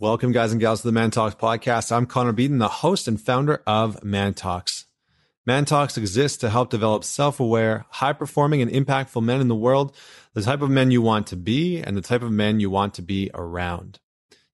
Welcome, guys and gals, to the Man Talks podcast. I'm Connor Beaton, the host and founder of Man Talks. Man Talks exists to help develop self aware, high performing, and impactful men in the world, the type of men you want to be, and the type of men you want to be around.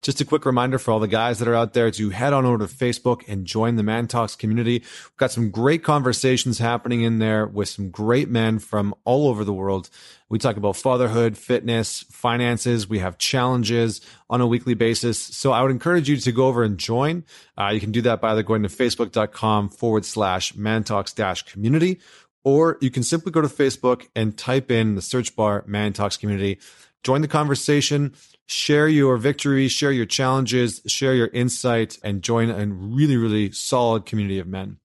Just a quick reminder for all the guys that are out there to head on over to Facebook and join the Man Talks community. We've got some great conversations happening in there with some great men from all over the world. We talk about fatherhood, fitness, finances. We have challenges on a weekly basis. So I would encourage you to go over and join. Uh, you can do that by either going to facebook.com forward slash mantalks dash community, or you can simply go to Facebook and type in the search bar Man Talks community. Join the conversation share your victories, share your challenges, share your insight, and join a really, really solid community of men.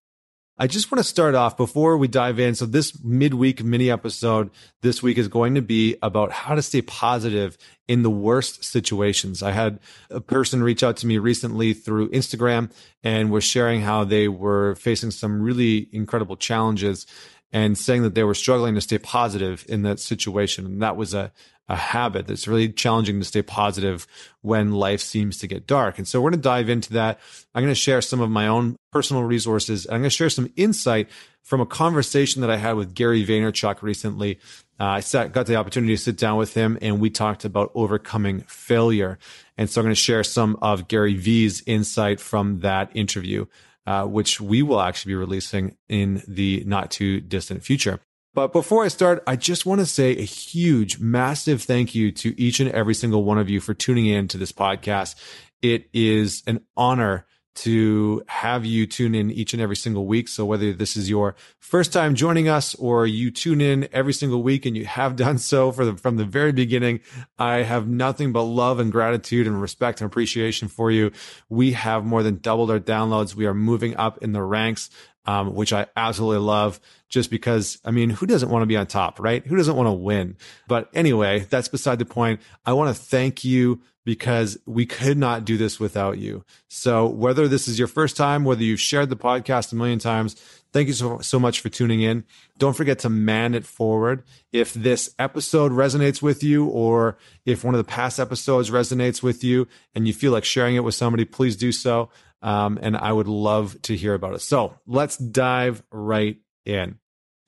I just want to start off before we dive in. So this midweek mini episode this week is going to be about how to stay positive in the worst situations. I had a person reach out to me recently through Instagram and was sharing how they were facing some really incredible challenges and saying that they were struggling to stay positive in that situation. And that was a, a habit that's really challenging to stay positive when life seems to get dark. And so we're going to dive into that. I'm going to share some of my own personal resources. I'm going to share some insight from a conversation that I had with Gary Vaynerchuk recently. Uh, I sat, got the opportunity to sit down with him and we talked about overcoming failure. And so I'm going to share some of Gary V's insight from that interview, uh, which we will actually be releasing in the not too distant future. But before I start, I just want to say a huge, massive thank you to each and every single one of you for tuning in to this podcast. It is an honor to have you tune in each and every single week. So whether this is your first time joining us or you tune in every single week and you have done so the, from the very beginning, I have nothing but love and gratitude and respect and appreciation for you. We have more than doubled our downloads. We are moving up in the ranks um, which I absolutely love just because, I mean, who doesn't want to be on top, right? Who doesn't want to win? But anyway, that's beside the point. I want to thank you because we could not do this without you. So whether this is your first time, whether you've shared the podcast a million times, thank you so, so much for tuning in. Don't forget to man it forward. If this episode resonates with you or if one of the past episodes resonates with you and you feel like sharing it with somebody, please do so. Um, and I would love to hear about it. So let's dive right in.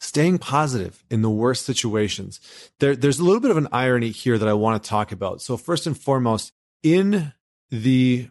Staying positive in the worst situations. There, there's a little bit of an irony here that I want to talk about. So first and foremost, in the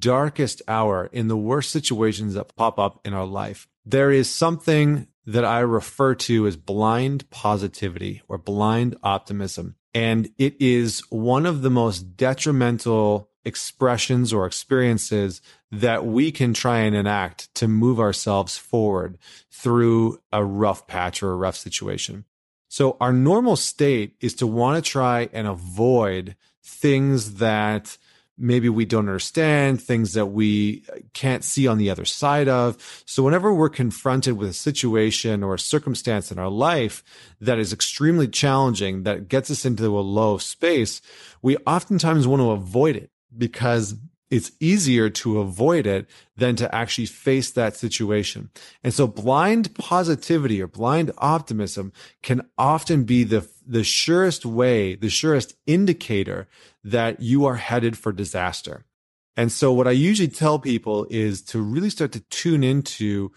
darkest hour, in the worst situations that pop up in our life, there is something that I refer to as blind positivity or blind optimism. And it is one of the most detrimental expressions or experiences that we can try and enact to move ourselves forward through a rough patch or a rough situation. So our normal state is to want to try and avoid things that maybe we don't understand, things that we can't see on the other side of. So whenever we're confronted with a situation or a circumstance in our life that is extremely challenging, that gets us into a low space, we oftentimes want to avoid it because it's easier to avoid it than to actually face that situation. And so blind positivity or blind optimism can often be the, the surest way, the surest indicator that you are headed for disaster. And so what I usually tell people is to really start to tune into,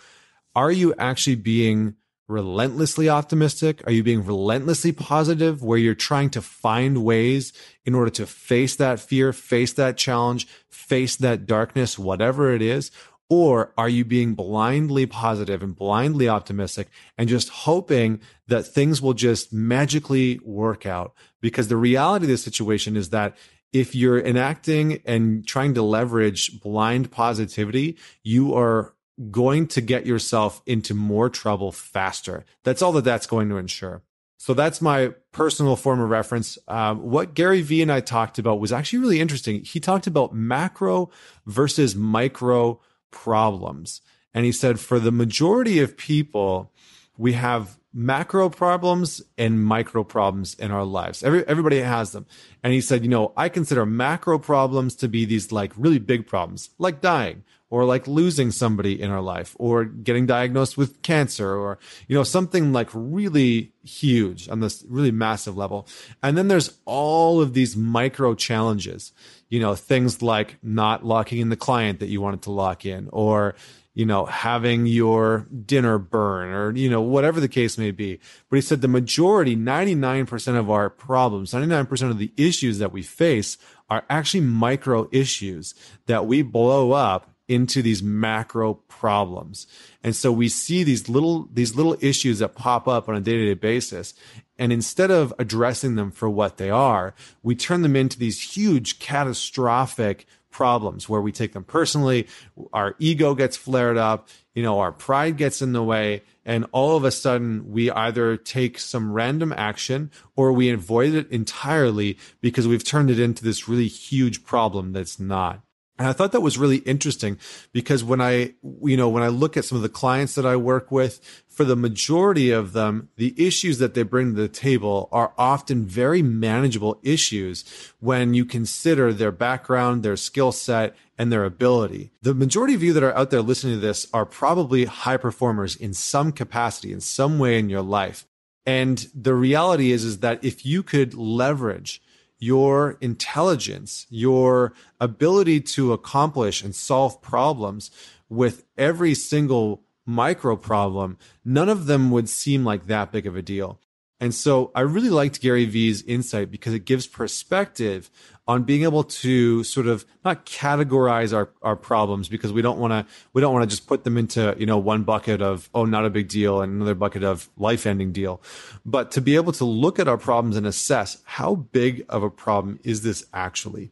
are you actually being relentlessly optimistic? Are you being relentlessly positive where you're trying to find ways in order to face that fear, face that challenge, face that darkness, whatever it is? Or are you being blindly positive and blindly optimistic and just hoping that things will just magically work out? Because the reality of the situation is that if you're enacting and trying to leverage blind positivity, you are going to get yourself into more trouble faster. That's all that that's going to ensure. So that's my personal form of reference. Um, what Gary Vee and I talked about was actually really interesting. He talked about macro versus micro problems. And he said for the majority of people, we have macro problems and micro problems in our lives. Every, everybody has them. And he said, you know, I consider macro problems to be these like really big problems, like dying or like losing somebody in our life or getting diagnosed with cancer or, you know, something like really huge on this really massive level. And then there's all of these micro challenges. you know, things like not locking in the client that you wanted to lock in or, you know, having your dinner burn or, you know, whatever the case may be. But he said the majority, 99% of our problems, 99% of the issues that we face are actually micro issues that we blow up into these macro problems. And so we see these little these little issues that pop up on a day-to-day basis and instead of addressing them for what they are, we turn them into these huge catastrophic problems where we take them personally, our ego gets flared up, you know, our pride gets in the way, and all of a sudden we either take some random action or we avoid it entirely because we've turned it into this really huge problem that's not. And I thought that was really interesting because when I, you know, when I look at some of the clients that I work with, for the majority of them, the issues that they bring to the table are often very manageable issues when you consider their background, their skill set, and their ability. The majority of you that are out there listening to this are probably high performers in some capacity, in some way in your life. And the reality is, is that if you could leverage your intelligence, your ability to accomplish and solve problems with every single micro problem, none of them would seem like that big of a deal. And so I really liked Gary Vee's insight because it gives perspective on being able to sort of not categorize our, our problems because we don't want to we don't want to just put them into you know one bucket of oh not a big deal and another bucket of life ending deal. But to be able to look at our problems and assess how big of a problem is this actually?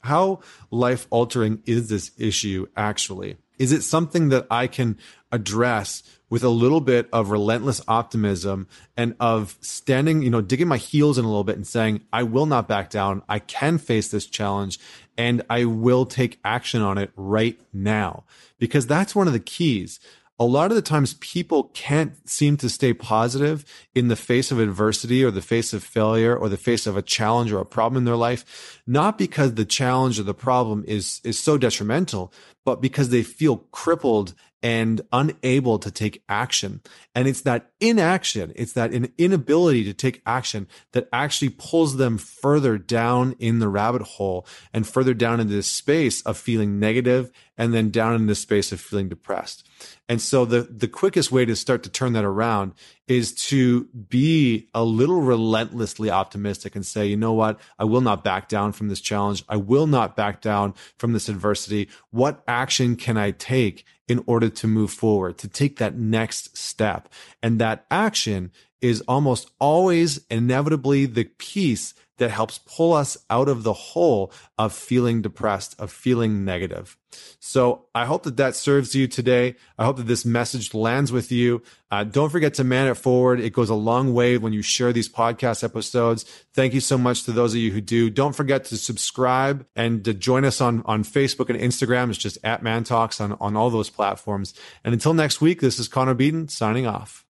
How life altering is this issue actually is it something that I can address with a little bit of relentless optimism and of standing, you know, digging my heels in a little bit and saying, I will not back down. I can face this challenge and I will take action on it right now. Because that's one of the keys a lot of the times people can't seem to stay positive in the face of adversity or the face of failure or the face of a challenge or a problem in their life, not because the challenge or the problem is, is so detrimental, but because they feel crippled and unable to take action. And it's that inaction, it's that an inability to take action that actually pulls them further down in the rabbit hole and further down into this space of feeling negative and then down in this space of feeling depressed. And so the, the quickest way to start to turn that around is to be a little relentlessly optimistic and say, you know what? I will not back down from this challenge. I will not back down from this adversity. What action can I take in order to move forward, to take that next step? And that action is almost always inevitably the piece that helps pull us out of the hole of feeling depressed, of feeling negative. So I hope that that serves you today. I hope that this message lands with you. Uh, don't forget to man it forward. It goes a long way when you share these podcast episodes. Thank you so much to those of you who do. Don't forget to subscribe and to join us on, on Facebook and Instagram. It's just at Man Talks on, on all those platforms. And until next week, this is Connor Beaton signing off.